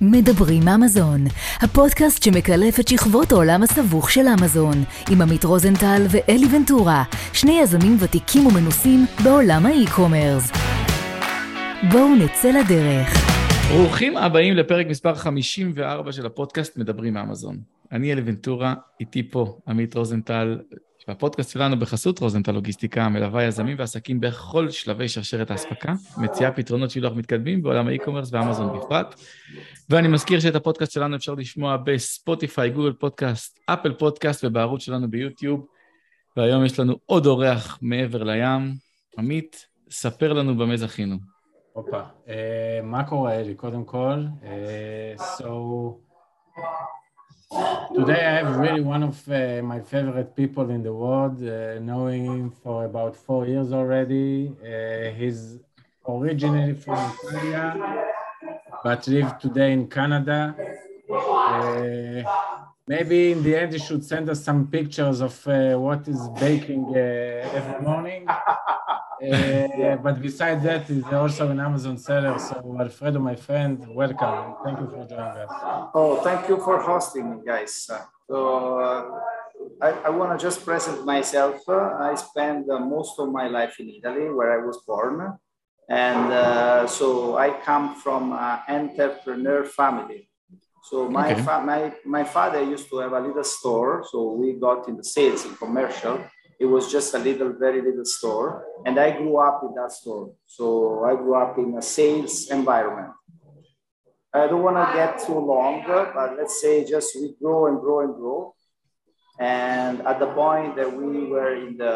מדברים אמזון, הפודקאסט שמקלף את שכבות העולם הסבוך של אמזון, עם עמית רוזנטל ואלי ונטורה, שני יזמים ותיקים ומנוסים בעולם האי-קומרס. בואו נצא לדרך. ברוכים הבאים לפרק מספר 54 של הפודקאסט מדברים אמזון. אני אלי ונטורה, איתי פה עמית רוזנטל, והפודקאסט שלנו בחסות רוזנטל לוגיסטיקה מלווה יזמים ועסקים בכל שלבי שרשרת האספקה, מציעה פתרונות שילוח מתקדמים בעולם האי-קומרס ואמזון בפרט. ואני מזכיר שאת הפודקאסט שלנו אפשר לשמוע בספוטיפיי, גוגל פודקאסט, אפל פודקאסט ובערוץ שלנו ביוטיוב. והיום יש לנו עוד אורח מעבר לים. עמית, ספר לנו במה זכינו. הופה, uh, מה קורה אלי? קודם כל, uh, so today I have really one of uh, my favorite people in the world, uh, knowing him for about four years already. Uh, he's originally from Italia, but live today in Canada. Maybe in the end, you should send us some pictures of uh, what is baking uh, every morning. Uh, but besides that, he's also an Amazon seller. So, Alfredo, my friend, welcome. Thank you for joining us. Oh, thank you for hosting me, guys. So, uh, I, I want to just present myself. Uh, I spent uh, most of my life in Italy, where I was born. And uh, so I come from an entrepreneur family. So my, Okay. fa- my, my father used to have a little store. So we got in the sales in commercial. It was just a little, very little store. And I grew up in that store. So I grew up in a sales environment. I don't want to get too long, but let's say just we grow and grow and grow. And at the point that we were in the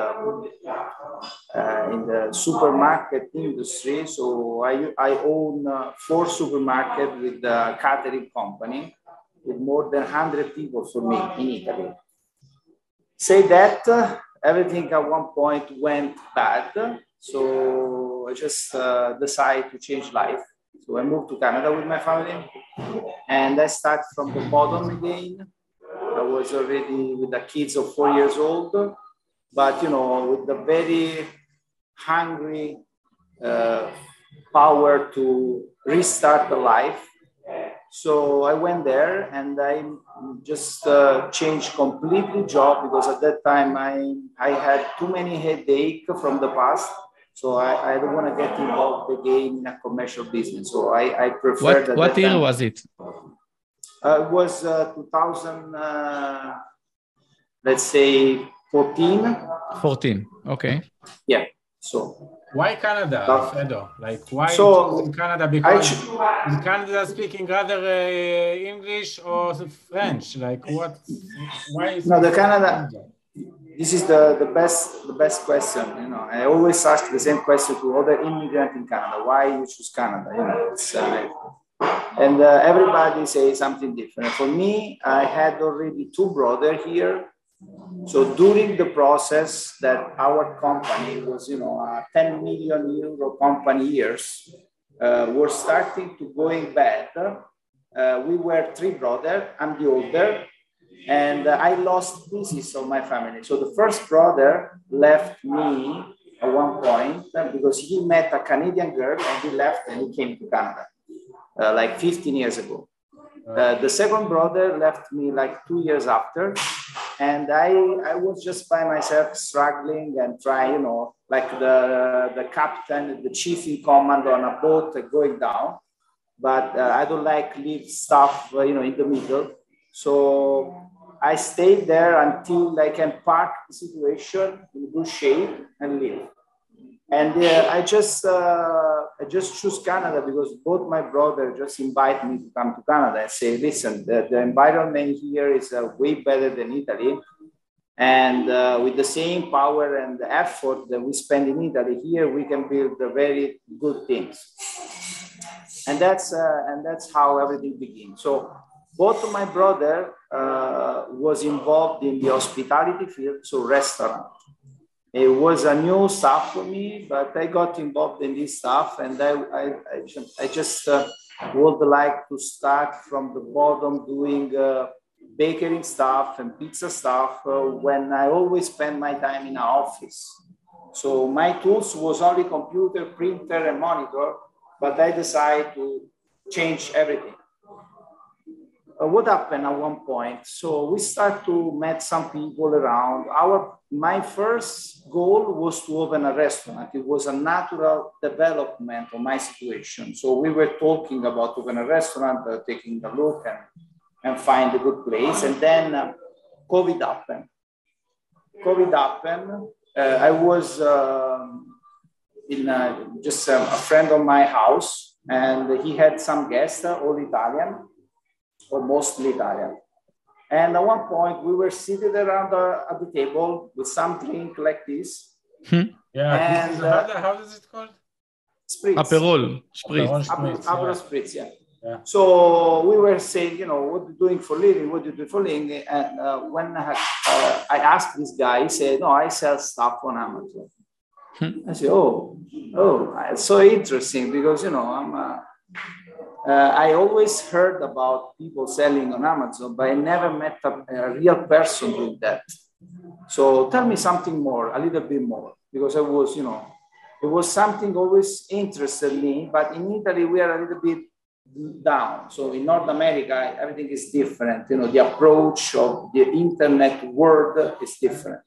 uh, in the supermarket industry, so I, I own uh, four supermarkets with the catering company with more than 100 people for me in Italy. Say that uh, everything at one point went bad, so I just uh, decided to change life. So I moved to Canada with my family, and I start from the bottom again. Was already with the kids of four years old, but you know, with the very hungry uh, power to restart the life. So I went there and I just uh, changed completely job because at that time I, I had too many headache from the past. So I, I don't want to get involved again in a commercial business. So I, I prefer What, that. what year was it? Uh, it was uh, 2000, uh, let's say 14. 14, okay. Yeah, so. Why Canada, uh, but, Like, why so in Canada? Because in Canada speaking rather uh, English or French? Like, what? Why is no, the Canada? Canada? This is the, the best the best question. You know, I always ask the same question to other immigrant in Canada. Why you choose Canada? You know, it's, uh, and uh, everybody says something different. For me, I had already two brothers here. So during the process that our company was, you know, a 10 million euro company years, uh, were starting to going bad. Uh, we were three brothers. I'm the older, and uh, I lost pieces of my family. So the first brother left me at one point uh, because he met a Canadian girl and he left and he came to Canada uh, like 15 years ago. Uh, the second brother left me like two years after, and I, I was just by myself struggling and trying, you know, like the, the captain, the chief in command on a boat going down. But uh, I don't like leave stuff, uh, you know, in the middle. So I stayed there until I can park the situation in good shape and leave. And uh, I just uh, I just choose Canada because both my brother just invite me to come to Canada and say, listen, the, the environment here is uh, way better than Italy. And uh, with the same power and effort that we spend in Italy, here we can build the very good things. And that's uh, and that's how everything begins. So both of my brother uh, was involved in the hospitality field, so restaurant. It was a new stuff for me, but I got involved in this stuff, and I I, I just, I just uh, would like to start from the bottom, doing uh, baking stuff and pizza stuff uh, when I always spend my time in an office. So my tools was only computer, printer, and monitor, but I decided to change everything. Uh, what happened at one point? So we start to meet some people around. Our my first goal was to open a restaurant. It was a natural development of my situation. So we were talking about opening a restaurant, uh, taking a look and and find a good place. And then uh, COVID happened. COVID happened. Uh, I was um, in uh, just um, a friend of my house, and he had some guests, uh, all Italian or mostly Italian. And at one point, we were seated around the, at the table with some drink like this. Hmm. Yeah. And uh, how, how is it called? Spritz. Aperol. Spritz. Aperol Spritz, Aperol Spritz yeah. yeah. So we were saying, you know, what are you doing for living? What do you do for living? And uh, when I, uh, I asked this guy, he said, no, I sell stuff on Amazon. Hmm. I said, oh, oh, it's so interesting because, you know, I'm, uh, I always heard about people selling on Amazon, but I never met a, a, real person doing that. So tell me something more, a little bit more, because I was, you know, it was something always interested me. But in Italy, we are a little bit down. So in North America, everything is different. You know, the approach of the internet world is different.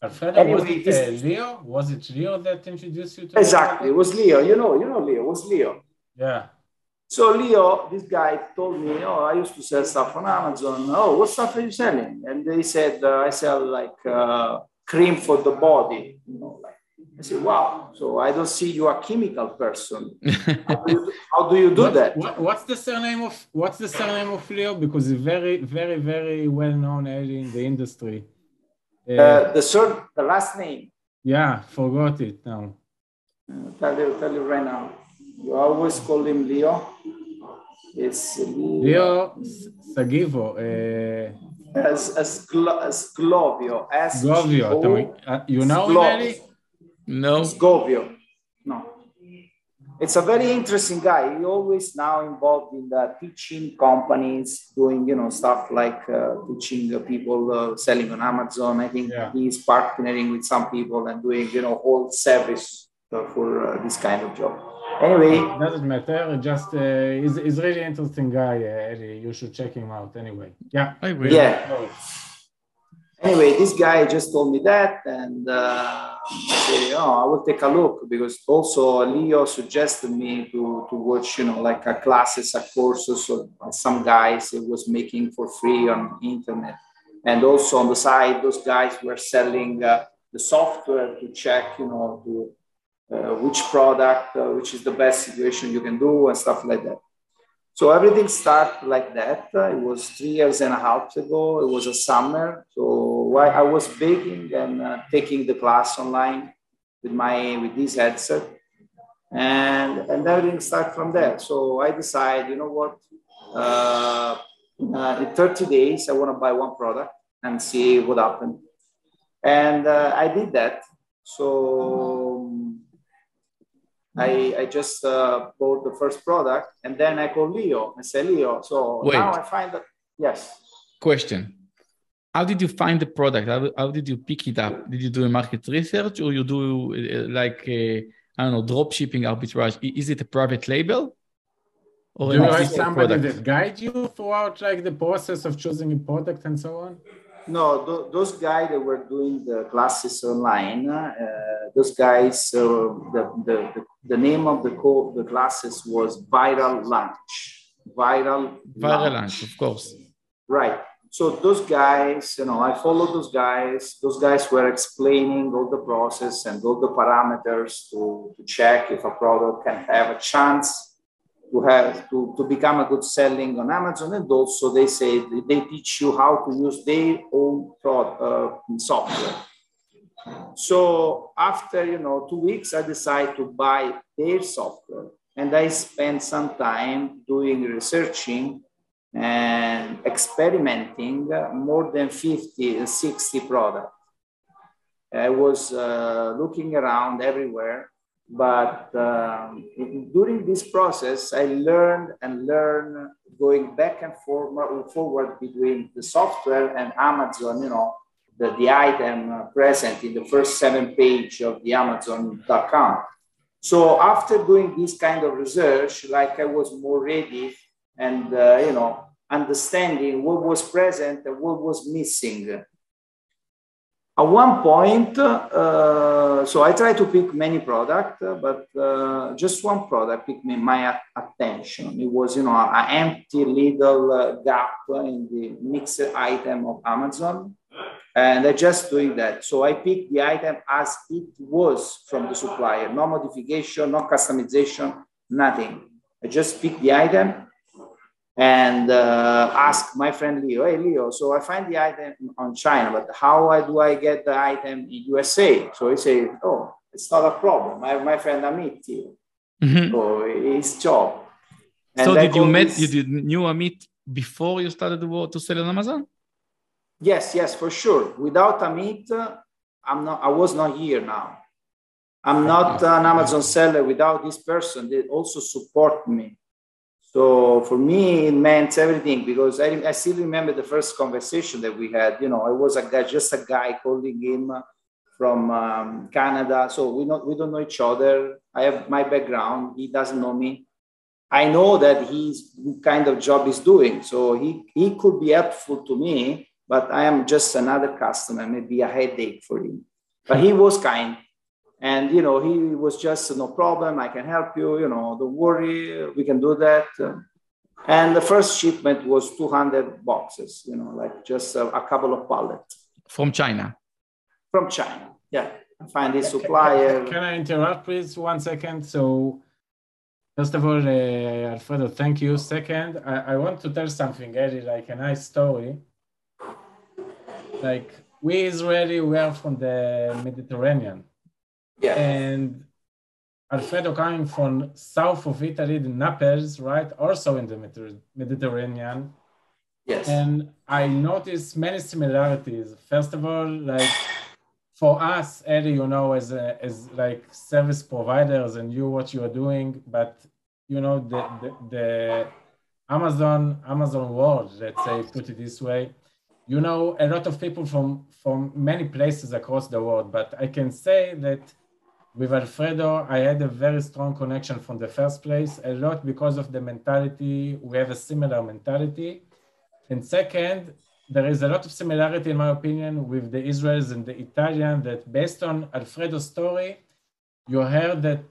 Alfredo, anyway, was it uh, Leo? Was it Leo that introduced you to? Exactly, it was Leo. You know, you know Leo. It was Leo. Yeah. So Leo, this guy told me, oh, I used to sell stuff on Amazon. Oh, what stuff are you selling? And they said, uh, I sell like uh, cream for the body. You know, like, I said, wow. So I don't see you a chemical person. how, do you, how do you do what, that? What, what's the surname of What's the surname of Leo? Because he's very, very, very well known in the industry. Uh, uh, the sir, the last name. Yeah, forgot it now. Uh, tell you, tell you right now. You always call him Leo. It's Leo Sagivo. Uh, as, as, as Glovio. As Glovio. Uh, you know him, No. Govio. No. It's a very interesting guy. He always now involved in the teaching companies, doing you know stuff like uh, teaching people uh, selling on Amazon. I think yeah. he's partnering with some people and doing you know whole service uh, for uh, this kind of job. Anyway, it doesn't matter. Just uh, he's, he's really interesting guy, uh, Eddie. You should check him out. Anyway, yeah, I agree. Yeah. Anyway, this guy just told me that, and uh, I said, "Oh, I will take a look." Because also Leo suggested me to to watch, you know, like a classes, a courses of some guys it was making for free on internet, and also on the side, those guys were selling uh, the software to check, you know, to which product, uh, which is the best situation you can do, and stuff like that. So everything started like that. Uh, it was three years and a half ago. It was a summer. So while I was baking and uh, taking the class online with my with this headset, and and everything started from there. So I decided, you know what? Uh, uh in 30 days, I want to buy one product and see what happened. And uh, I did that. So I, I just uh, bought the first product and then I call Leo. I say, Leo, so Wait. now I find that, yes. Question. How did you find the product? How, how did you pick it up? Did you do a market research or you do uh, like, I don't know, drop shipping arbitrage? Is it a private label? Or do you have somebody product? that guide you throughout like the process of choosing a product and so on? No, th- those guys that were doing the classes online, uh, those guys, uh, the, the, the, name of the, co- the classes was Viral Launch. Viral, Viral Launch, of course. Right. So those guys, you know, I followed those guys. Those guys were explaining all the process and all the parameters to, to check if a product can have a chance to have to, to become a good selling on Amazon. And also they say they teach you how to use their own product, uh, software. So after, you know, two weeks, I decide to buy their software and I spent some time doing researching and experimenting more than 50, and 60 products. I was uh, looking around everywhere but um, during this process, I learned and learned going back and forward, forward between the software and Amazon, you know, the, the item present in the first seven page of the Amazon.com. So after doing this kind of research, like I was more ready and, uh, you know, understanding what was present and what was missing. At one point, uh, so I tried to pick many products, but uh, just one product picked me my attention. It was, you know, an empty little uh, gap in the mixed item of Amazon. And I just doing that. So I picked the item as it was from the supplier, no modification, no customization, nothing. I just picked the item and uh, ask my friend Leo, hey Leo, so I find the item on China, but how do I get the item in USA? So he said, oh, it's not a problem. I have my friend Amit here. Mm-hmm. So his job. And so did you met you did knew Amit before you started to, to sell on Amazon? Yes, yes, for sure. Without Amit, I'm not. I was not here now. I'm not an Amazon seller without this person. They also support me so for me, it meant everything because I, I still remember the first conversation that we had. You know, I was a guy, just a guy calling him from um, Canada. So we not we don't know each other. I have my background. He doesn't know me. I know that he's kind of job he's doing. So he, he could be helpful to me, but I am just another customer, maybe a headache for him. But he was kind and you know he was just no problem i can help you you know don't worry we can do that. And the first shipment was 200 boxes you know like just a, a couple of pallets. From china? From china yeah. I find this supplier can, can i interrupt please? One second. So First of all, uh, Alfredo, thank you. Second, I, I want to tell something, Eddie, like a nice story. Like we Israeli were from the Mediterranean, yeah. And Alfredo coming from south of Italy, the Naples, right? Also in the Mediterranean. Yes. And I noticed many similarities. First of all, like for us, Eddie, you know, as a, as like service providers and you what you are doing, but you know the, the, the Amazon Amazon world, let's say, put it this way. You know a lot of people from from many places across the world, but I can say that with Alfredo, I had a very strong connection from the first place, a lot because of the mentality. We have a similar mentality. And second, there is a lot of similarity, in my opinion, with the Israelis and the Italian that based on Alfredo's story, you heard that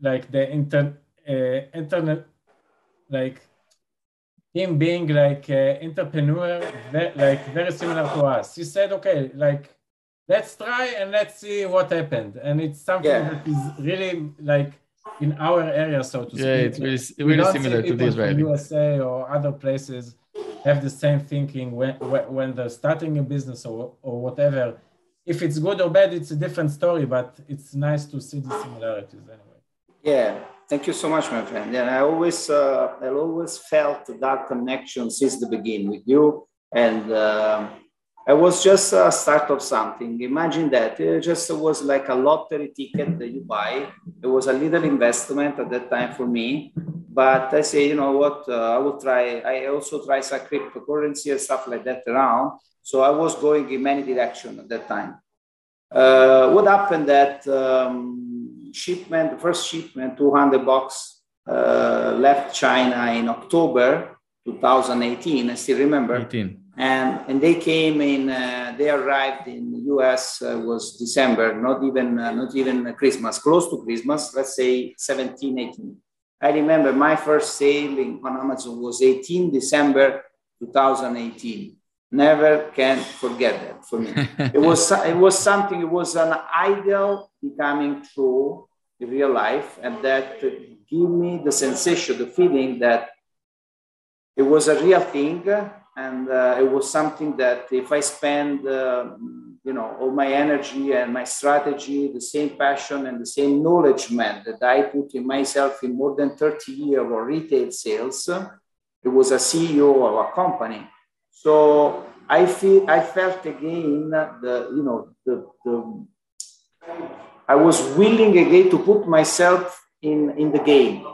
like the inter, uh, internet, like him being like an entrepreneur, like very similar to us. He said, okay, like let's try and let's see what happened. And it's something yeah. that is really like in our area, so to speak. Yeah, it's really, really similar to this, right? USA or other places have the same thinking when, when they're starting a business or, or whatever. If it's good or bad, it's a different story, but it's nice to see the similarities anyway. Yeah, thank you so much, my friend. Yeah, I always, uh, I always felt that connection since the beginning with you, and uh, I was just a start of something. Imagine that it just was like a lottery ticket that you buy. It was a little investment at that time for me, but I say, you know what, uh, I will try. I also try some cryptocurrency and stuff like that around. So I was going in many directions at that time. Uh, what happened that um, shipment, the first shipment, 200 bucks, uh, left China in October 2018. I still remember. 18 and and they came in uh, they arrived in the us uh, was december not even uh, not even christmas close to christmas let's say 17 18 i remember my first sale on amazon was 18 december 2018 never can forget that for me. It was it was something it was an ideal becoming true in real life and that gave me the sensation the feeling that it was a real thing and uh, it was something that if I spend, uh, you know, all my energy and my strategy, the same passion and the same knowledge man that I put in myself in more than 30 years of retail sales, it was a CEO of a company. So I feel I felt again the, you know, the, the I was willing again to put myself in, in the game.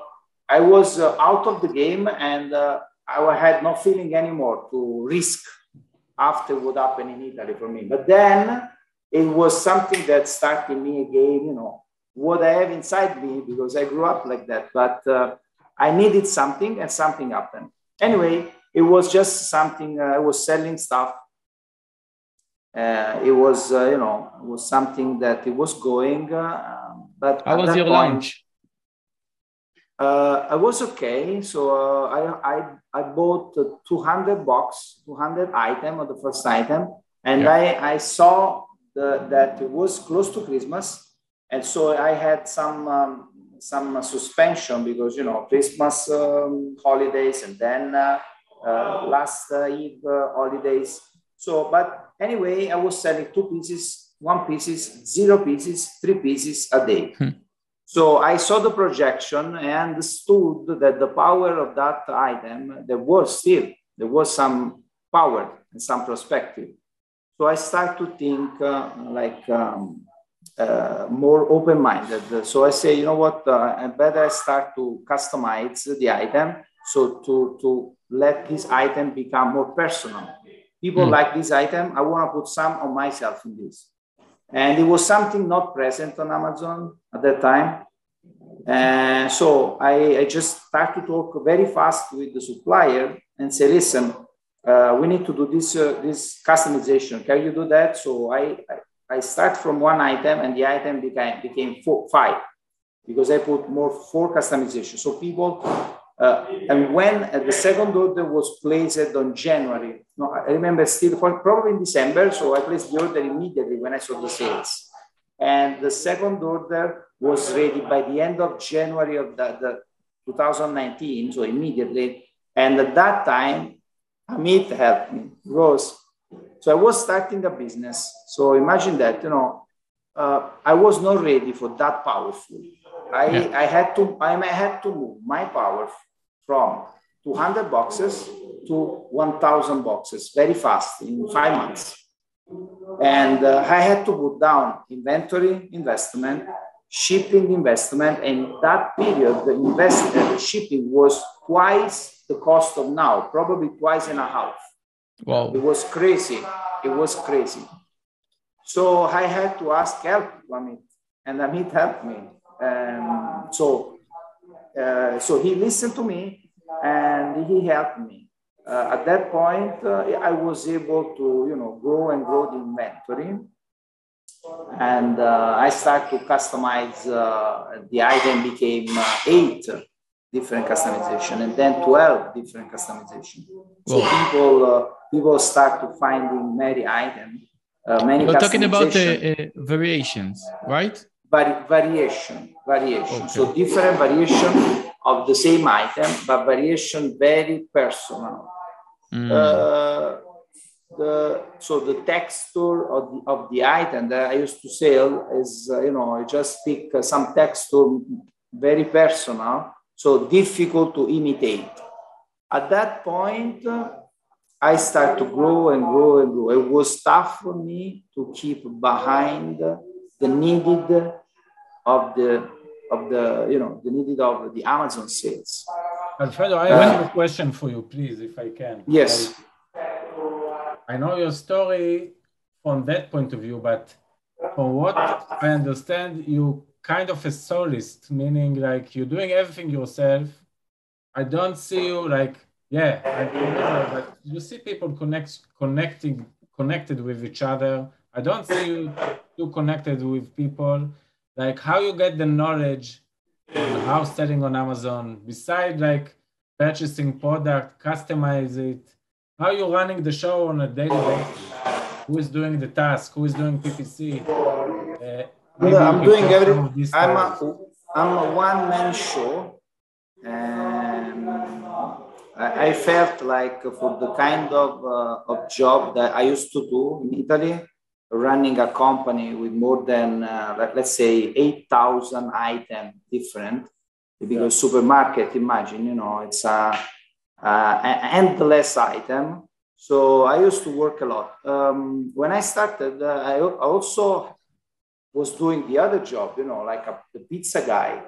I was uh, out of the game and uh, I had no feeling anymore to risk after what happened in Italy for me. But then it was something that started me again, you know, what I have inside me because I grew up like that. But uh, I needed something and something happened. Anyway, it was just something, uh, I was selling stuff. Uh, it was, uh, you know, it was something that it was going. Uh, but how was your point, lunch? Uh, I was okay. So uh, I, I, I bought 200 box, 200 item of the first item. And yeah. I, I saw the, that it was close to Christmas. And so I had some, um, some suspension because, you know, Christmas um, holidays and then uh, uh, last uh, Eve uh, holidays. So, but anyway, I was selling two pieces, one pieces, zero pieces, three pieces a day. Hmm. So I saw the projection and understood that the power of that item, there was still, there was some power and some perspective. So I start to think uh, like um, uh, more open-minded. So I say, you know what, uh, I better start to customize the item. So to, to let this item become more personal. People mm. like this item, I want to put some of myself in this. And it was something not present on Amazon at that time. And so I, I just start to talk very fast with the supplier and say, listen, uh, we need to do this, uh, this customization. Can you do that? So I, I, I start from one item and the item became, became four, five because I put more four customization. So people uh, and when uh, the second order was placed on January, no, I remember still for probably in December, so I placed the order immediately when I saw the sales. And the second order was ready by the end of January of the, the 2019, so immediately. And at that time, Amit helped me, Rose. So I was starting a business. So imagine that, you know, uh, I was not ready for that powerful. I, yeah. I had to I had to move my power from 200 boxes to 1000 boxes very fast in five months. And uh, I had to put down inventory investment, shipping investment, and that period, the investment, the shipping was twice the cost of now, probably twice and a half. Wow. It was crazy. It was crazy. So I had to ask help from it, and Amit helped me. Um, so uh, so he listened to me and he helped me. Uh, at that point, uh, I was able to, you know, grow and grow the inventory. And uh, I started to customize, uh, the item became eight different customization and then 12 different customization. So people, people start to finding many items. Uh, many You're talking about the uh, variations, right? Vari- variation, variation. Okay. So different variation of the same item, but variation very personal. Mm. Uh, the, so the texture of the, of the item that I used to sell is, uh, you know, I just pick uh, some texture very personal, so difficult to imitate. At that point, I start to grow and grow and grow. It was tough for me to keep behind the needed of the of the you know the needed of the Amazon sales. Alfredo, I have uh, a question for you, please, if I can. Yes. I, I know your story from that point of view, but from what I understand, you kind of a soloist, meaning like you're doing everything yourself. I don't see you like, yeah, I but you see people connect, connecting, connected with each other. I don't see you too connected with people like how you get the knowledge on how selling on Amazon, beside like purchasing product, customize it, how you running the show on a daily basis, who is doing the task, who is doing PPC. Uh, I'm doing everything. I'm a, I'm a one man show. And I, I felt like for the kind of, uh, of job that I used to do in Italy, running a company with more than, uh, let, us say, 8,000 items different, because yeah. supermarket, imagine, you know, it's a, a, endless item. So I used to work a lot. Um, when I started, uh, I also was doing the other job, you know, like a, the pizza guy,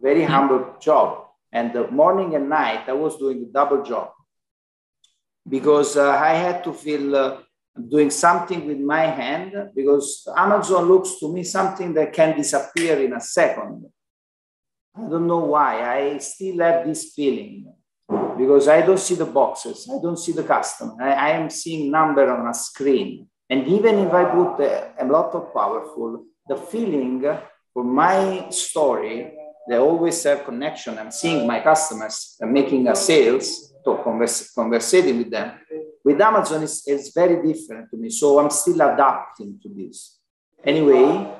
very mm-hmm. humble job. And the morning and night, I was doing a double job because uh, I had to feel uh, doing something with my hand because Amazon looks to me something that can disappear in a second. I don't know why. I still have this feeling. because I don't see the boxes, I don't see the customer. I, I am seeing number on a screen. And even if I put a, a lot of powerful, the feeling for my story, they always have connection. I'm seeing my customers and making a sales, to converse, conversating with them. With Amazon, it's, it's very different to me. So I'm still adapting to this. Anyway,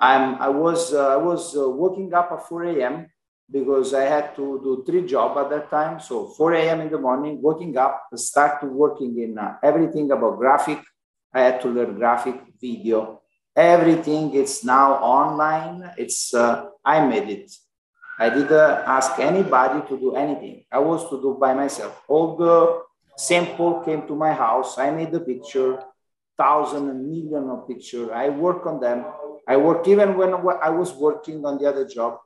I'm, I was, uh, I was uh, waking up at 4 a.m. because I had to do three jobs at that time. So 4 a.m. in the morning, waking up, start working in uh, everything about graphic. I had to learn graphic, video, everything. It's now online. It's uh, I made it. I didn't ask anybody to do anything. I was to do by myself. All the sample came to my house. I made the picture, thousand and million of picture. I work on them. I work even when I was working on the other job.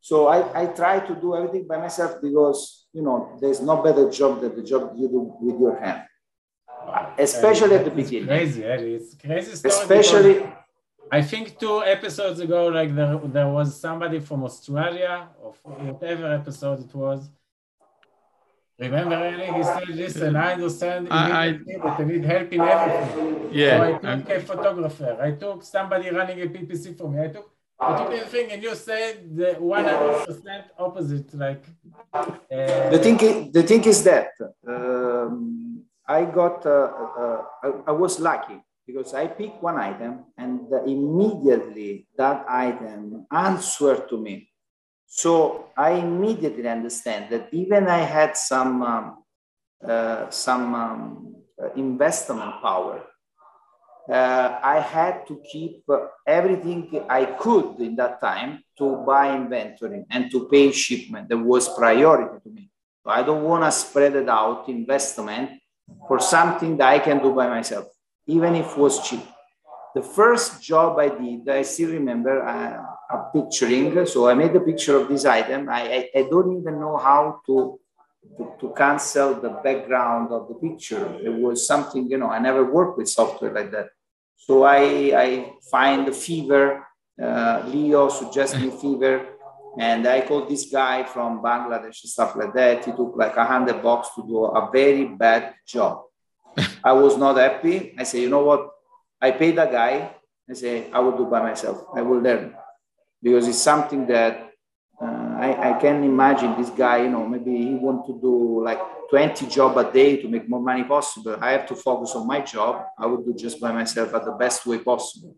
So I, I try to do everything by myself because you know there's no better job than the job you do with your hand. Especially at the beginning. Crazy, Eddie. It's crazy story. Especially I think two episodes ago, like there, there was somebody from Australia, or whatever episode it was. Remember, Eli? He said, "Listen, I understand I, but I need help in everything." Yeah. So I took I'm, a photographer. I took somebody running a PPC for me. I took I took everything, and you said the one hundred percent opposite. Like uh, the thing, is, the thing is that um, I got, uh, uh, I, I was lucky because I pick one item and immediately that item answered to me. So I immediately understand that even I had some um, uh, some um, uh, investment power. Uh, I had to keep everything I could in that time to buy inventory and to pay shipment. That was priority to me. So I don't want to spread it out investment for something that I can do by myself even if it was cheap. The first job I did, I still remember uh, a picturing. So I made a picture of this item. I, I, I don't even know how to, to, to, cancel the background of the picture. It was something, you know, I never worked with software like that. So I, I find the Fiverr. Uh, Leo suggested me Fiverr. And I called this guy from Bangladesh, and stuff like that. He took like a hundred bucks to do a very bad job. I was not happy. I say, you know what? I pay the guy. I say, I will do by myself. I will learn because it's something that uh, I, I can imagine this guy, you know, maybe he want to do like 20 job a day to make more money possible. I have to focus on my job. I would do just by myself at the best way possible.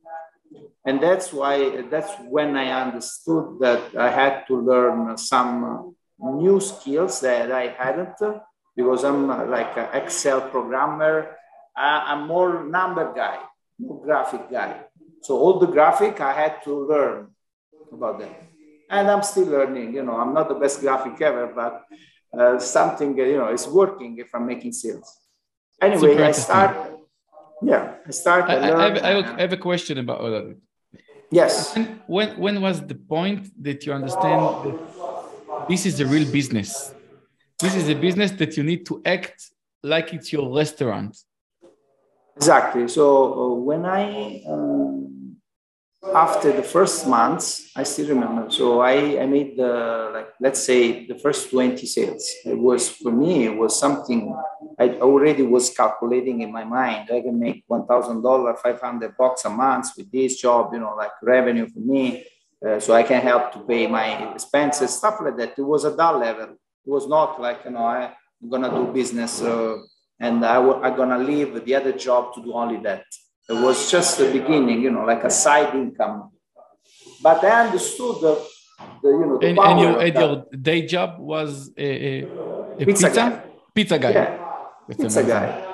And that's why, that's when I understood that I had to learn some new skills that I hadn't because I'm like an Excel programmer. I'm more number guy, more graphic guy. So all the graphic I had to learn about them. And I'm still learning, you know, I'm not the best graphic ever, but uh, something, you know, is working if I'm making sales. Anyway, I start, yeah, I start. I, I, I, have, I, have, a question about all of it. Yes. When, when, when was the point that you understand that this is a real business? This is a business that you need to act like it's your restaurant. Exactly. So uh, when I, um, after the first months, I still remember. So I, I made the, like, let's say the first 20 sales. It was, for me, it was something I already was calculating in my mind. I can make $1,000, 500 bucks a month with this job, you know, like revenue for me. Uh, so I can help to pay my expenses, stuff like that. It was at that level. It was not like, you know, I, am to do business uh, and I w- I'm to leave the other job to do only that. It was just the beginning, you know, like a side income. But I understood the, the you know, the and, and, your, and your day job was a, a, a pizza, pizza guy. Pizza guy. Yeah. pizza guy.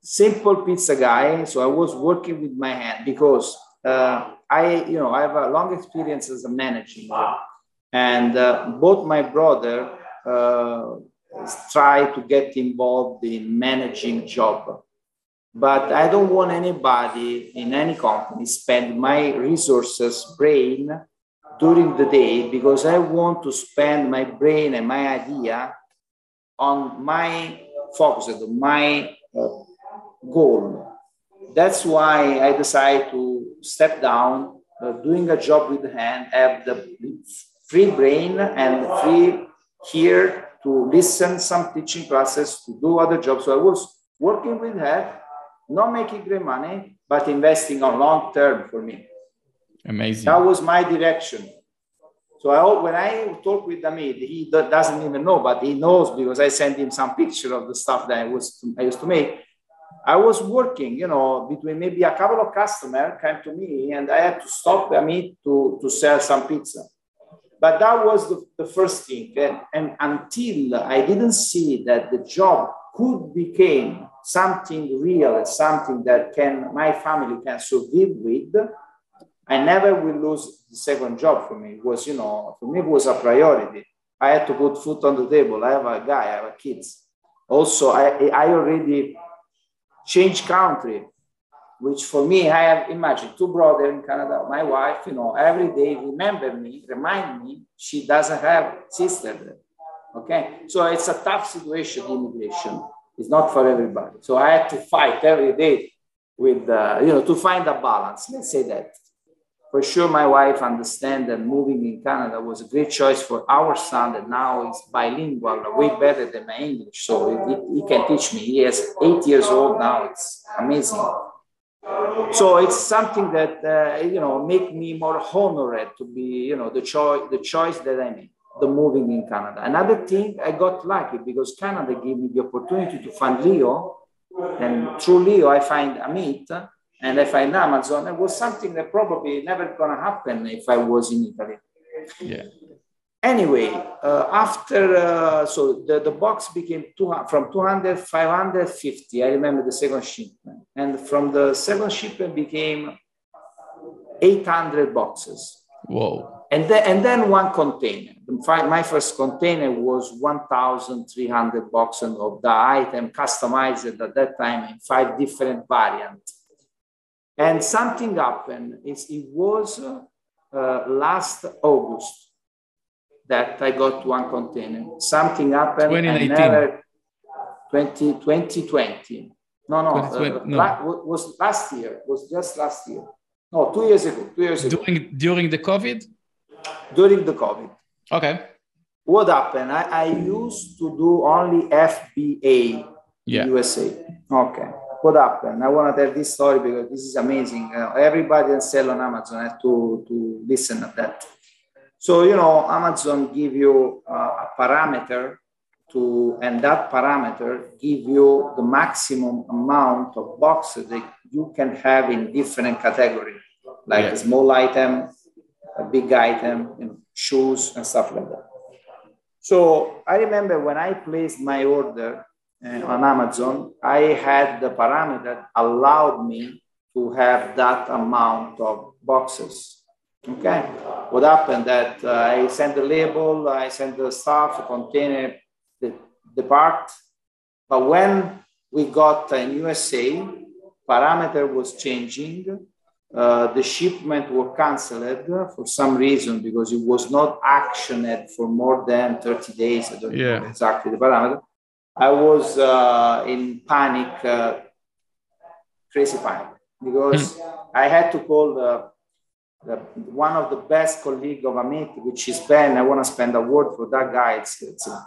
Simple pizza guy. So I was working with my hand because uh, I, you know, I have a long experience as a manager, and uh, both my brother uh, try to get involved in managing job. But I don't want anybody in any company spend my resources, brain during the day because I want to spend my brain and my idea on my focus, on my uh, goal. That's why I decided to step down, uh, doing a job with the hand, have the free brain and free here to listen some teaching classes, to do other jobs. So I was working with her, not making great money, but investing on long term for me. Amazing. That was my direction. So I, when I talk with Amit, he doesn't even know, but he knows because I sent him some picture of the stuff that I was I used to make. I was working, you know, between maybe a couple of customers came to me, and I had to stop Amit to to sell some pizza. But that was the, the first thing, and, and until I didn't see that the job could become something real, something that can my family can survive with, I never will lose the second job for me. It was, you know, for me it was a priority. I had to put food on the table. I have a guy, I have a kids. Also, I, I already changed country, which for me, I have, imagine, two brothers in Canada. My wife, you know, every day remember me, remind me she doesn't have sister. Okay, so it's a tough situation, immigration. It's not for everybody. So I had to fight every day with, uh, you know, to find a balance. Let's say that for sure my wife understands that moving in Canada was a great choice for our son that now is bilingual, way better than my English. So he, he can teach me. He is eight years old now. It's amazing. So it's something that uh, you know make me more honored to be you know the choice the choice that I made the moving in Canada. Another thing I got lucky because Canada gave me the opportunity to find Leo, and through Leo I find Amit and I find Amazon, it was something that probably never gonna happen if I was in Italy. Yeah. Anyway, uh, after, uh, so the, the box became two, from 200, 550, I remember the second shipment. And from the second shipment became 800 boxes. Whoa. And then, and then one container. My first container was 1,300 boxes of the item customized at that time in five different variants. And something happened. It's, it was uh, last August that I got one container. Something happened. 2019. Never, 20, 2020. No, no, 2020, uh, no. la- was last year. Was just last year. No, two years ago. Two years ago. During during the COVID? During the COVID. Okay. What happened? I, I used to do only FBA Yeah. USA. Okay. What happened? I want to tell this story because this is amazing. Uh, everybody that sell on Amazon has to, to listen to that. So, you know, Amazon give you uh, a parameter to, and that parameter give you the maximum amount of boxes that you can have in different categories, like Yeah. small item, a big item, you know, shoes and stuff like that. So I remember when I placed my order uh, on Amazon, I had the parameter that allowed me to have that amount of boxes. Okay. What happened that uh, I sent the label, I sent the stuff, the container, the, the part. But when we got in USA, parameter was changing. Uh, the shipment were canceled for some reason because it was not actioned for more than 30 days. I don't Yeah. know exactly the parameter. I was uh, in panic, uh, crazy panic, because I had to call the, the, one of the best colleague of Amit, which is Ben. I want to spend a word for that guy. It's, it's a,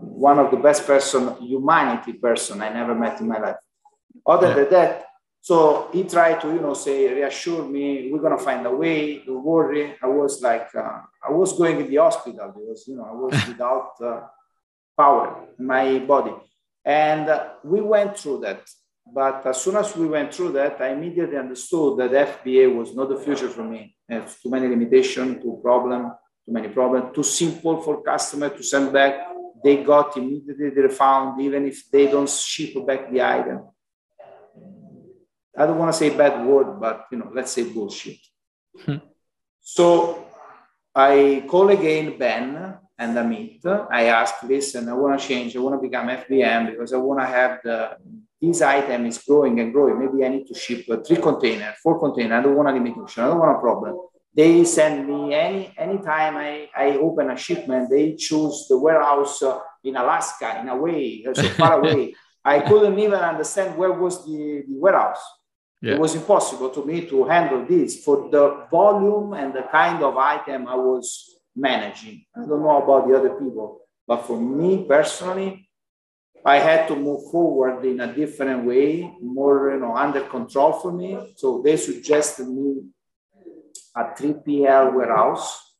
one of the best person, humanity person I never met in my life. Other Yeah. than that, so he tried to, you know, say, reassure me, we're gonna find a way. Don't worry. I was like, uh, I was going in the hospital because, you know, I was without uh, power in my body, and uh, we went through that. But as soon as we went through that, I immediately understood that FBA was not the future for me. It's too many limitations, too problem, too many problems, too simple for customer to send back. They got immediately the refund, even if they don't ship back the item. I don't want to say bad word, but you know, let's say bullshit. Hmm. So I call again Ben and Amit. I ask, listen, I want to change. I want to become FBM because I want to have the this item is growing and growing. Maybe I need to ship three container, four container. I don't want a limitation. I don't want a problem. They send me any anytime I, I open a shipment, they choose the warehouse uh, in Alaska, in a way, so far away. I couldn't even understand where was the, the warehouse. Yeah. It was impossible to me to handle this for the volume and the kind of item I was managing. I don't know about the other people. But for me personally, I had to move forward in a different way, more you know under control for me. So they suggested me a 3PL warehouse,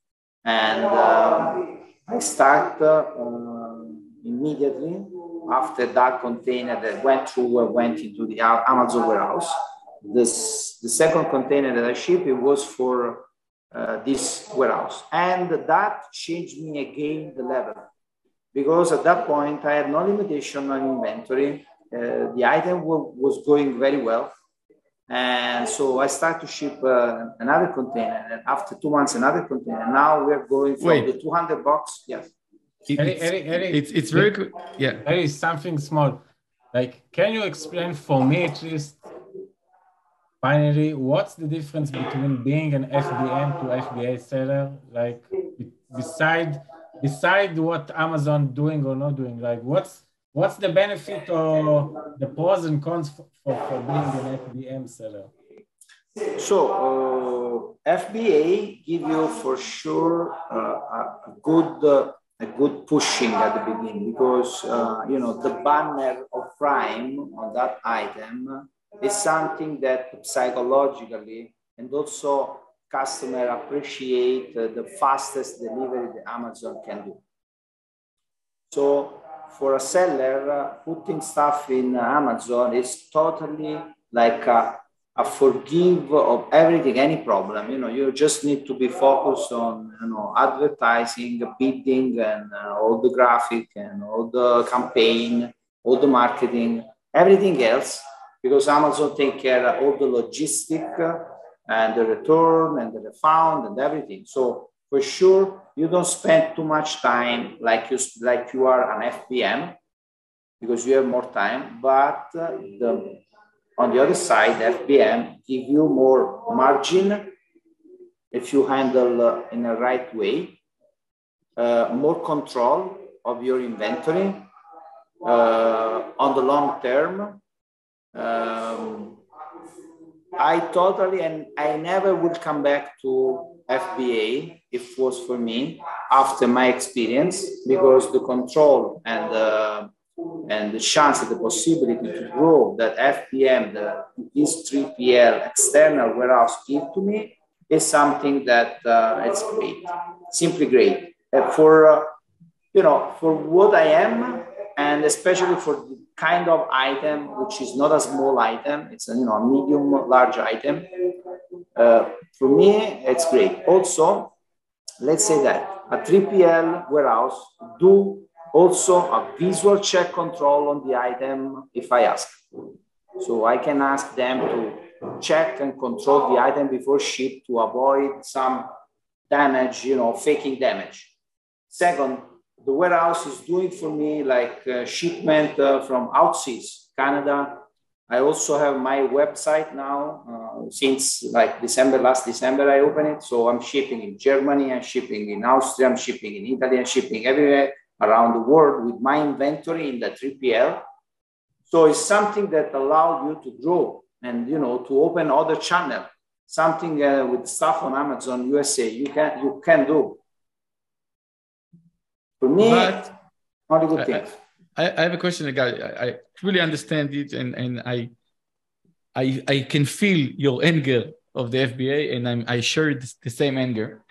and um, I start uh, immediately after that container that went through and went into the Amazon warehouse. This the second container that I shipped it was for uh, this warehouse, and that changed me again the level because at that point I had no limitation on inventory. Uh, the item was going very well. And so I started to ship uh, another container. And after two months, another container. Now we're going from Wait. the 200 box. Yes. It, it's, Eric, Eric, it's, it's very good. Yeah. There is something small. Like, can you explain for me at least, finally, what's the difference between being an FBM to FBA seller? Like, beside beside what Amazon doing or not doing, like what's what's the benefit or the pros and cons for, for, for being an FBM seller? So uh, FBA give you for sure uh, a good uh, a good pushing at the beginning because uh, you know the banner of Prime on that item is something that psychologically and also customer appreciate the fastest delivery that Amazon can do. So for a seller, uh, putting stuff in Amazon is totally like a, a, forgive of everything, any problem. You know, you just need to be focused on you know advertising, bidding, and uh, all the graphic and all the campaign, all the marketing, everything else, because Amazon take care of all the logistic and the return and the refund and everything. So for sure, you don't spend too much time like you like you are an FBM because you have more time. But uh, the on the other side, FBM give you more margin if you handle uh, in a right way, uh, more control of your inventory uh, on the long term. Um, I totally and I never would come back to FBA if it was for me after my experience because the control and the and the chance and the possibility to grow that FBM, the, this 3PL external warehouse give to me is something that uh, it's great, simply great. Uh, for uh, you know, for what I am, and especially for the kind of item which is not a small item it's a you know a medium large item. Uh, for me it's great. Also let's say that a 3pl warehouse do also a visual check control on the item if i ask. So i can ask them to check and control the item before ship to avoid some damage you know faking damage. Second the warehouse is doing for me like uh, shipment uh, from outseas, Canada. I also have my website now uh, since like December, last December, I opened it. So I'm shipping in Germany, I'm shipping in Austria, I'm shipping in Italy, I'm shipping everywhere around the world with my inventory in the 3PL. So it's something that allowed you to grow and, you know, to open other channel, something uh, with stuff on Amazon USA you can, you can do for me, but not a good thing. I, I have a question, guy. I, I really understand it, and and I, I I can feel your anger of the FBA, and I'm I share the, the same anger.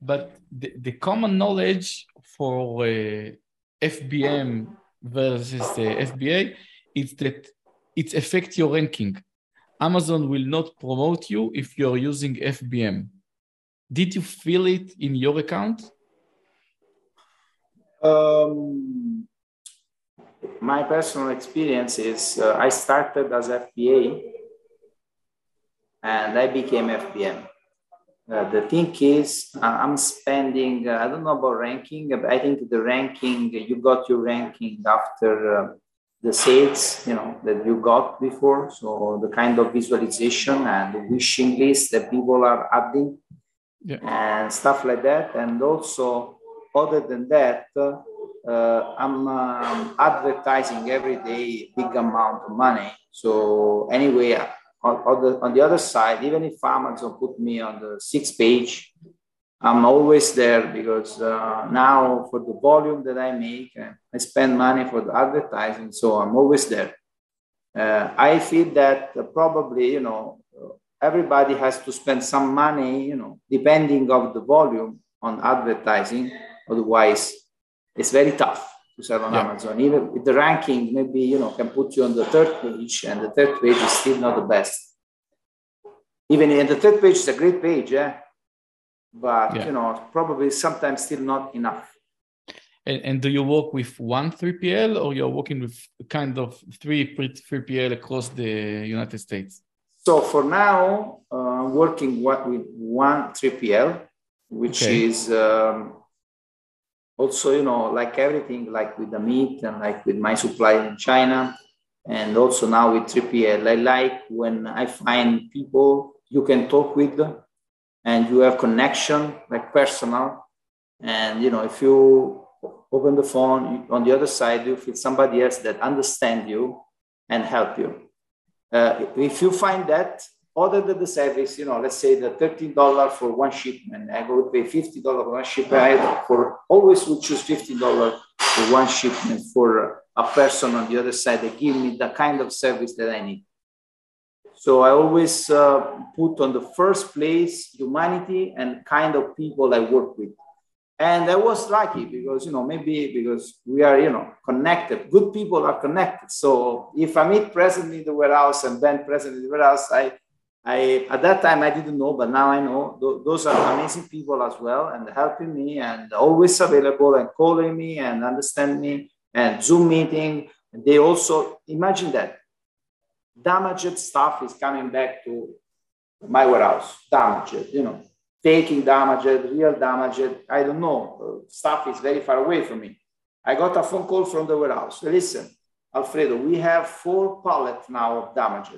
But the, the common knowledge for uh, FBM versus uh, FBA is that it affects your ranking. Amazon will not promote you if you're using FBM. Did you feel it in your account? Um, my personal experience is uh, I started as FBA and I became FBM. Uh, the thing is, uh, I'm spending, uh, I don't know about ranking, but I think the ranking, you got your ranking after uh, the sales, you know, that you got before. So the kind of visualization and the wishing list that people are adding yeah. and stuff like that. And also other than that, uh, I'm um, advertising every day a big amount of money. So anyway, on, on, the, on the other side, even if Amazon put me on the sixth page, I'm always there because uh, now for the volume that I make, uh, I spend money for the advertising, so I'm always there. Uh, I feel that uh, probably you know everybody has to spend some money, you know, depending of the volume on advertising. Otherwise, it's very tough to sell on yeah. Amazon. Even with the ranking, maybe you know can put you on the third page, and the third page is still not the best. Even in the third page is a great page, yeah, but yeah. you know probably sometimes still not enough. And, and, do you work with one 3PL or you're working with kind of three 3PL across the United States? So for now, uh, I'm working with one 3PL, which okay. is um, also, you know, like everything, like with the meat and like with my supply in China, and also now with 3PL. I like when I find people you can talk with and you have connection, like personal. And, you know, if you open the phone on the other side, you feel somebody else that understand you and help you. Uh, if you find that other than the service, you know, let's say the $13 for one shipment, I go pay $50 for one shipment. I for always would choose $50 for one shipment for a person on the other side that give me the kind of service that I need. So I always uh, put on the first place humanity and kind of people I work with and I was lucky because you know maybe because we are you know connected. Good people are connected. So if Amit present in the warehouse and Ben present in the warehouse, I I at that time I didn't know, but now I know th- those are amazing people as well and helping me and always available and calling me and understand me and Zoom meeting. They also imagine that damaged stuff is coming back to my warehouse, damaged, you know taking damaged, real damage. I don't know. Stuff is very far away from me. I got a phone call from the warehouse. Listen, Alfredo, we have four pallets now of damage.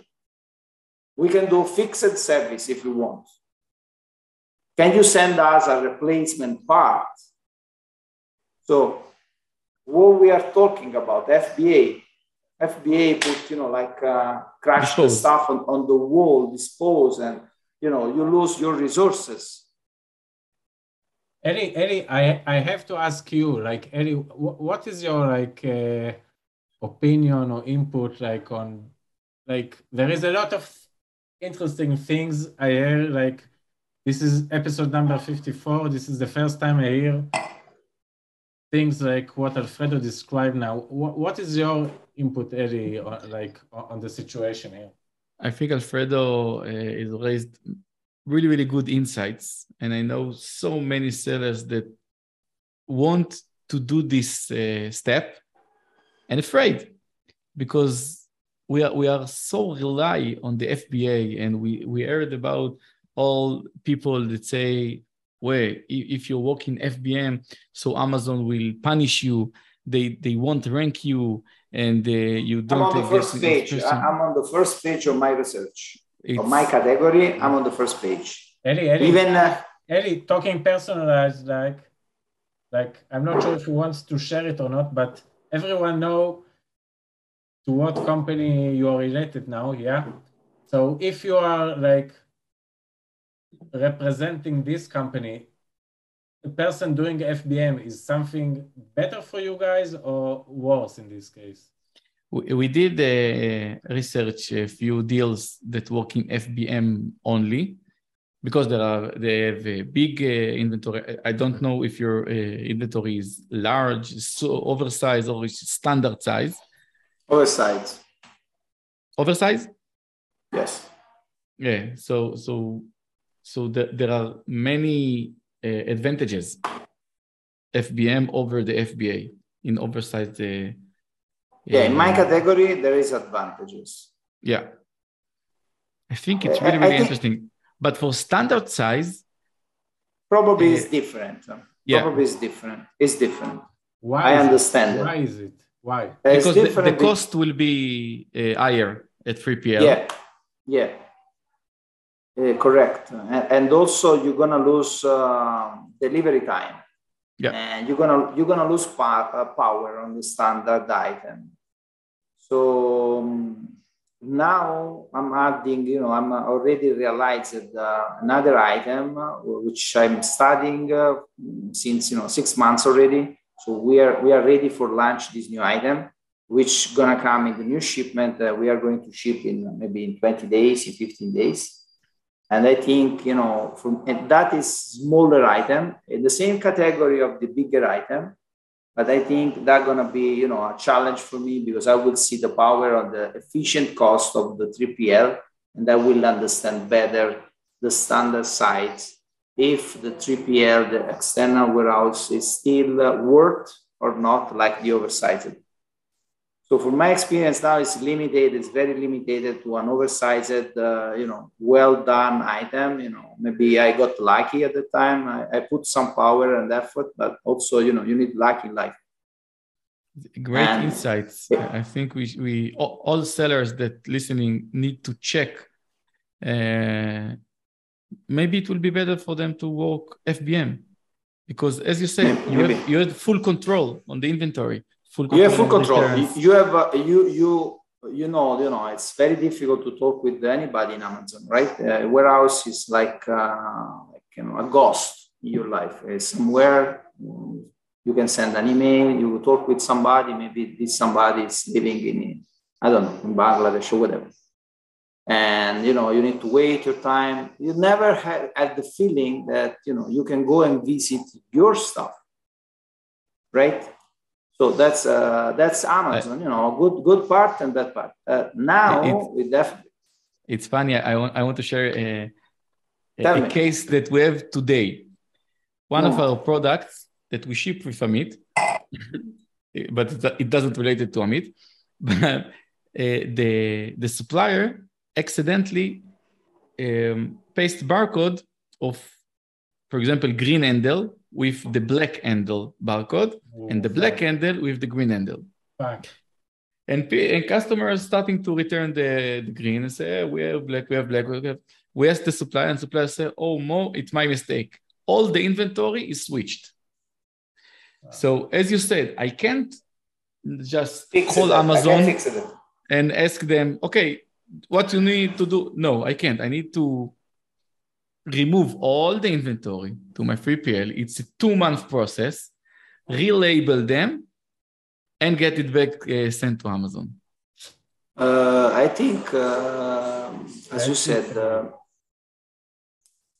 We can do fixed service if you want. Can you send us a replacement part? So what we are talking about, FBA, FBA put, you know, like uh, crash dispose. the stuff on, on the wall, dispose, and you know you lose your resources Eli, Eli, I, I have to ask you, like, Eli, what is your like uh, opinion or input, like, on, like, there is a lot of interesting things I hear, like, this is episode number 54. This is the first time I hear things like what Alfredo described now. What, what is your input, Eli, on, like, on the situation here? I think Alfredo uh, is raised really, really good insights. And I know so many sellers that want to do this uh, step and afraid because we are, we are so rely on the FBA and we, we heard about all people that say, well, if you're working FBM, so Amazon will punish you. They, they won't rank you and uh, you don't I'm on the first page. I'm on the first page of my research. It's, of my category, I'm on the first page. Eli, Eli, Even uh, Eli, talking personalized, like, like I'm not sure if he wants to share it or not, but everyone know to what company you are related now, yeah. So if you are like representing this company, the person doing FBM is something better for you guys or worse in this case? We, did uh, research a few deals that work in FBM only because there are they have a big uh, inventory. I don't know if your uh, inventory is large, so oversized, or standard size. Oversized. Oversize? Yes. Yeah. So so so the, there are many uh, advantages. FBM over the FBA in oversized. Uh, yeah, in my category, there is advantages. Yeah. I think it's really, really interesting. But for standard size, probably uh, it's different. Yeah. Probably it's different. It's different. Why? I understand it? Why is it? Why? Because the, the, cost will be uh, higher at 3PL. Yeah. Yeah. Uh, correct. And, and, also, you're gonna lose uh, delivery time. Yeah. And you're gonna you're gonna lose power, uh, power on the standard item. So um, now I'm adding, you know, I'm already realized uh, another item uh, which I'm studying uh, since you know six months already. So we are we are ready for launch this new item, which gonna come in the new shipment. We are going to ship in maybe in 20 days, in 15 days. And I think you know from that is smaller item in the same category of the bigger item but I think that's gonna be, you know, a challenge for me because I will see the power of the efficient cost of the 3PL, and I will understand better the standard size if the 3PL, the external warehouse, is still uh, worth or not, like the oversized. So for my experience now, it's limited. It's very limited to an oversized, uh, you know, well done item. You know, maybe I got lucky at the time. I, I, put some power and effort, but also, you know, you need luck in life. Great and, insights. Yeah. I think we we all, all, sellers that listening need to check. Uh, maybe it will be better for them to work FBM because, as you said, you have, you have full control on the inventory full control. You have full control. You have uh, you you you know you know it's very difficult to talk with anybody in Amazon, right? Uh, warehouse is like uh, like you know a ghost in your life. It's somewhere you can send an email, you talk with somebody. Maybe this somebody is living in I don't know in Bangladesh or whatever. And you know you need to wait your time. You never had, had the feeling that you know you can go and visit your stuff, right? So that's uh, that's Amazon, you know, good good part and bad part. Uh, now it's, we definitely. It's funny. I want I want to share a, a, a case that we have today. One no. of our products that we ship with Amit, but it doesn't relate it to Amit. But uh, the the supplier accidentally um, paste barcode of, for example, green handle with the black handle barcode Ooh, and the black handle with the green handle. And, and customers starting to return the, the green and say, we have black, we have black, we have. We ask the supplier, and supplier say, oh, Mo, it's my mistake. All the inventory is switched. Wow. So as you said, I can't just fix call it. Amazon and ask them, okay, what you need to do? No, I can't. I need to remove all the inventory to my 3PL. It's a two month process, relabel them, and get it back uh, sent to Amazon? Uh, I think, uh, as you said, uh,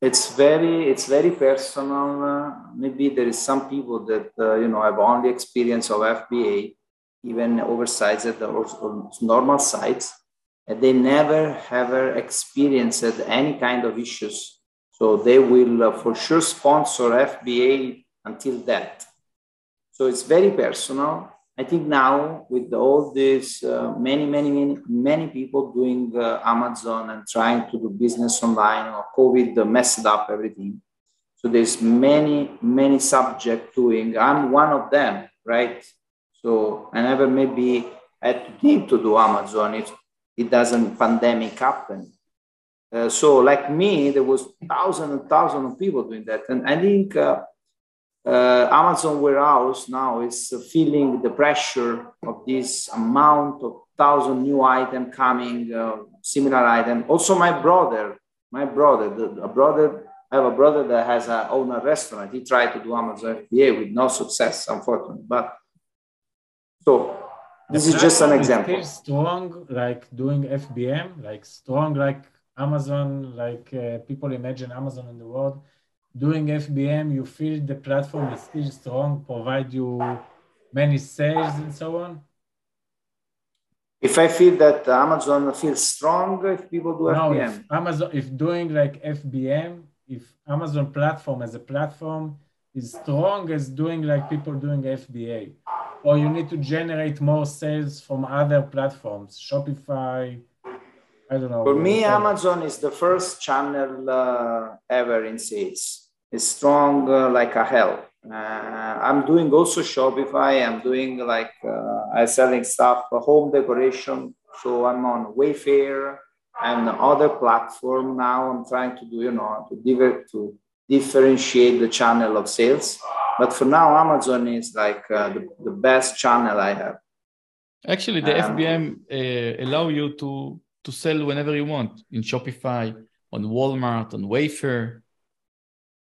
it's very it's very personal. Uh, maybe there is some people that uh, you know have only experience of FBA, even oversized or, or normal sites, they never ever experienced any kind of issues so they will uh, for sure sponsor FBA until that. So it's very personal. I think now with all this, uh, many, many, many, many people doing uh, Amazon and trying to do business online, or COVID messed up everything. So there's many, many subject doing. I'm one of them, right? So I never maybe had to think to do Amazon if it doesn't pandemic happen. Uh, so like me, there was thousands and thousands of people doing that. And I think uh, uh, Amazon warehouse now is feeling the pressure of this amount of thousand new item coming, uh, similar item. Also my brother, my brother, the, a brother, I have a brother that has a own a restaurant. He tried to do Amazon FBA with no success, unfortunately. But so this is just an example. Feel strong, like doing FBM, like strong, like Amazon, like uh, people imagine Amazon in the world, doing FBM, you feel the platform is still strong, provide you many sales and so on? If I feel that Amazon feels strong, if people do no, FBM. If Amazon, if doing like FBM, if Amazon platform as a platform is strong as doing like people doing FBA, or you need to generate more sales from other platforms, Shopify, I don't know. For me, Amazon is the first channel uh, ever in sales. It's strong uh, like a hell. Uh, I'm doing also Shopify. I'm doing like uh, I'm selling stuff, for home decoration. So I'm on Wayfair and other platform now. I'm trying to do, you know, to, diver- to differentiate the channel of sales. But for now, Amazon is like uh, the, the best channel I have. Actually, the um, FBM uh, allow you to to sell whenever you want in Shopify, on Walmart, on Wayfair.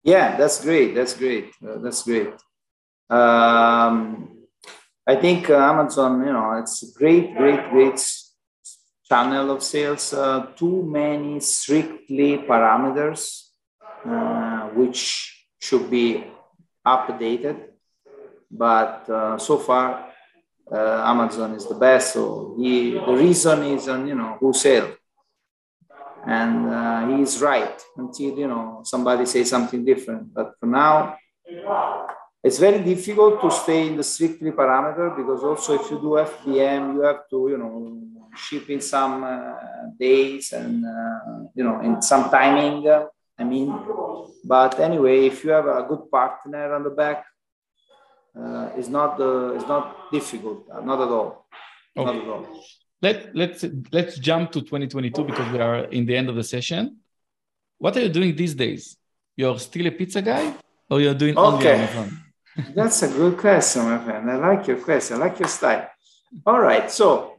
Yeah, that's great. That's great. Uh, that's great. Um, I think uh, Amazon, you know, it's a great, great, great channel of sales. Uh, too many strictly parameters, uh, which should be updated. But uh, so far, uh, Amazon is the best. So he, the reason is on, you know, who sell and uh, he's right until you know somebody says something different but for now it's very difficult to stay in the strictly parameter because also if you do fbm you have to you know ship in some uh, days and uh, you know in some timing i mean but anyway if you have a good partner on the back uh, it's not uh, it's not difficult not at all okay. not at all let let's let's jump to 2022 because we are in the end of the session. What are you doing these days? You're still a pizza guy, or you're doing okay. That's a good question, my friend. I like your question. I like your style. All right, so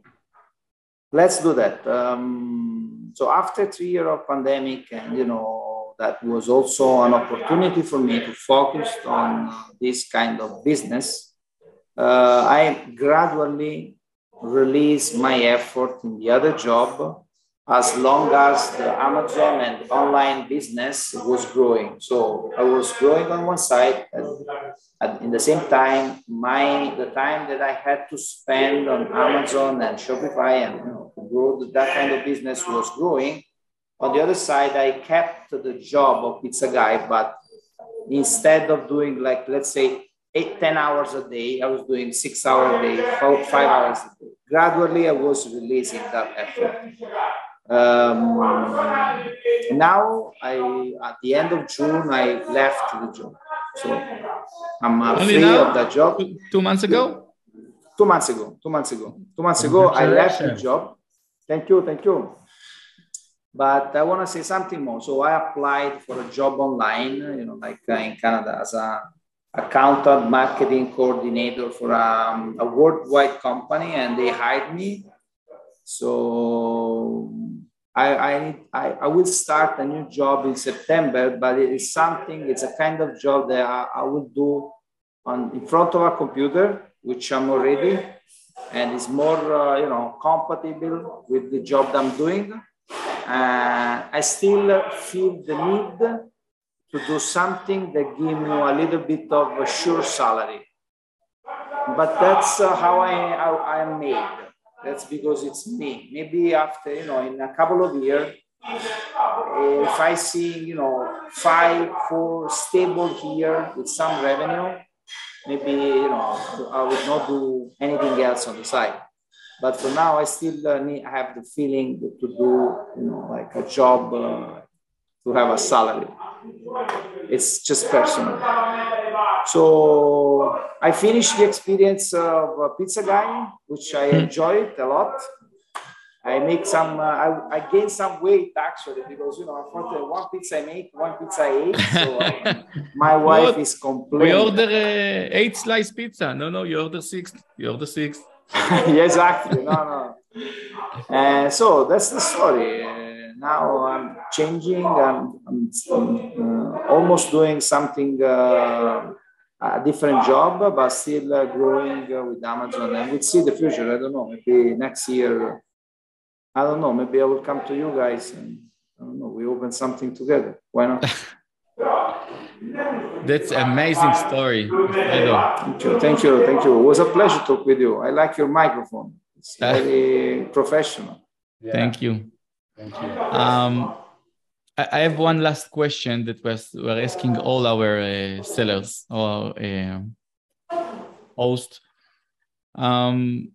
let's do that. Um, so after three years of pandemic, and you know that was also an opportunity for me to focus on this kind of business. Uh, I gradually release my effort in the other job as long as the Amazon and online business was growing. So I was growing on one side, and, and in the same time, my the time that I had to spend on Amazon and Shopify and you know, to grow that kind of business was growing. On the other side, I kept the job of pizza guy, but instead of doing like let's say eight, 10 hours a day. I was doing six hours a day, five, five hours a day. Gradually, I was releasing that effort. Um, now, I at the end of June, I left the job. So I'm uh, free now? of that job. Two months ago? Two months ago. Two months ago. Two months ago, I left the job. Thank you. Thank you. But I want to say something more. So I applied for a job online, you know, like uh, in Canada as a accountant marketing coordinator for um, a worldwide company and they hired me so I, I, I, I, will start a new job in September, but it is something, it's a kind of job that I, I will do on in front of a computer, which I'm already, and it's more, uh, you know, compatible with the job that I'm doing. Uh, I still feel the need to do something that give me a little bit of a sure salary. But that's uh, how I, I, am made. That's because it's me. Maybe after, you know, in a couple of years, if I see, you know, five, four stable here with some revenue, maybe, you know, I would not do anything else on the side. But for now, I still uh, need, I have the feeling to do, you know, like a job uh, to have a salary. It's just personal. So I finished the experience of a pizza guy, which I hmm. enjoyed a lot. I make some, uh, I, I gained some weight actually because, you know, I thought that one pizza I make, one pizza I ate. So um, my wife what? is complaining. We order uh, eight slice pizza. No, no, you order six. You order six. exactly. No, no. And so that's the story now I'm changing. I'm, I'm uh, almost doing something, uh, a different job, but still uh, growing uh, with Amazon. And we'll see the future. I don't know. Maybe next year, I don't know. Maybe I will come to you guys and I don't know. We open something together. Why not? That's amazing story. Thank you, thank you, thank you. It was a pleasure to talk with you. I like your microphone. It's very professional. Yeah. Thank you. Thank you. Um, I have one last question that was we're asking all our uh, sellers or uh, host, um,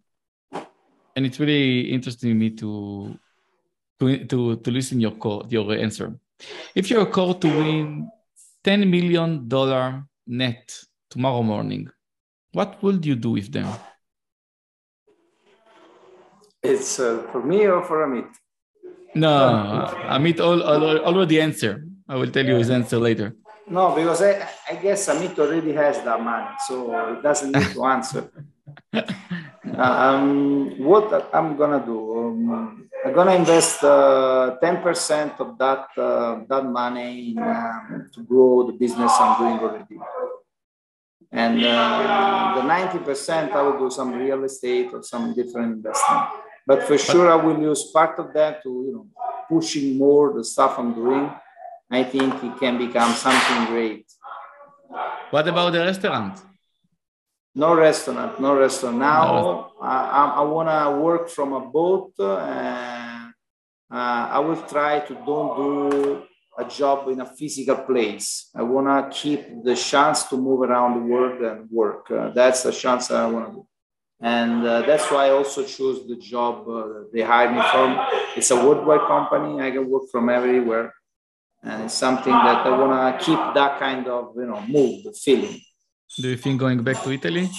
and it's really interesting me to to to, to listen your call, your answer. If you're called to win ten million dollar net tomorrow morning, what would you do with them? It's uh, for me or for Amit. No, Amit already answer. I will tell you his answer later. No, because I, I guess Amit already has that money, so it doesn't need to answer. um, what I'm gonna do? Um, I'm gonna invest uh, 10% of that uh, that money in, um, to grow the business I'm doing already. And uh, the 90% I will do some real estate or some different investment. But for sure, I will use part of that to you know pushing more the stuff I'm doing. I think it can become something great. What about the restaurant? No restaurant, no restaurant. Now I, I want to work from a boat and uh, I will try to don't do a job in a physical place. I want to keep the chance to move around the world and work. Uh, that's a chance I want to do. And uh, that's why I also chose the job uh, they hired me from. It's a worldwide company. I can work from everywhere. And it's something that I want to keep that kind of, you know, mood, the feeling. Do you think going back to Italy?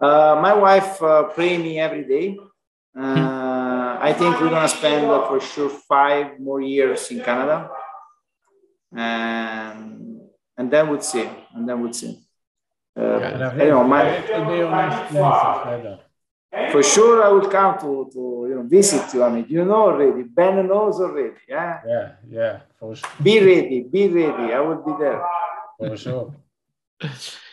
Uh, my wife uh, pray me every day. Uh, I think we're gonna spend uh, for sure five more years in Canada, and and then we'll see, and then we'll see. Uh, you know, my, for sure, I will come to, to you know visit you. I mean, you know already. Ben knows already. Yeah. Yeah, yeah, for sure. Be ready. Be ready. I will be there. For sure.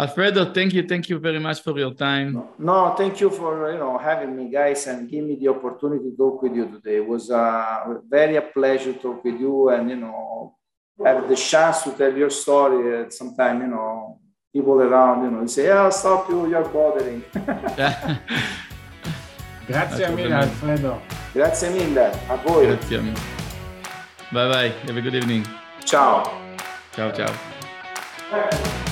Alfredo, thank you, thank you very much for your time. No, no, thank you for you know having me, guys, and give me the opportunity to talk with you today. It was uh, very a pleasure to talk with you, and you know have the chance to tell your story. Sometimes you know people around, you know, say, "Yeah, stop you, you're bothering." Grazie mille, Alfredo. Grazie mille a voi. Grazie. Bye bye. Have a good evening. Ciao. Ciao ciao. Thank you.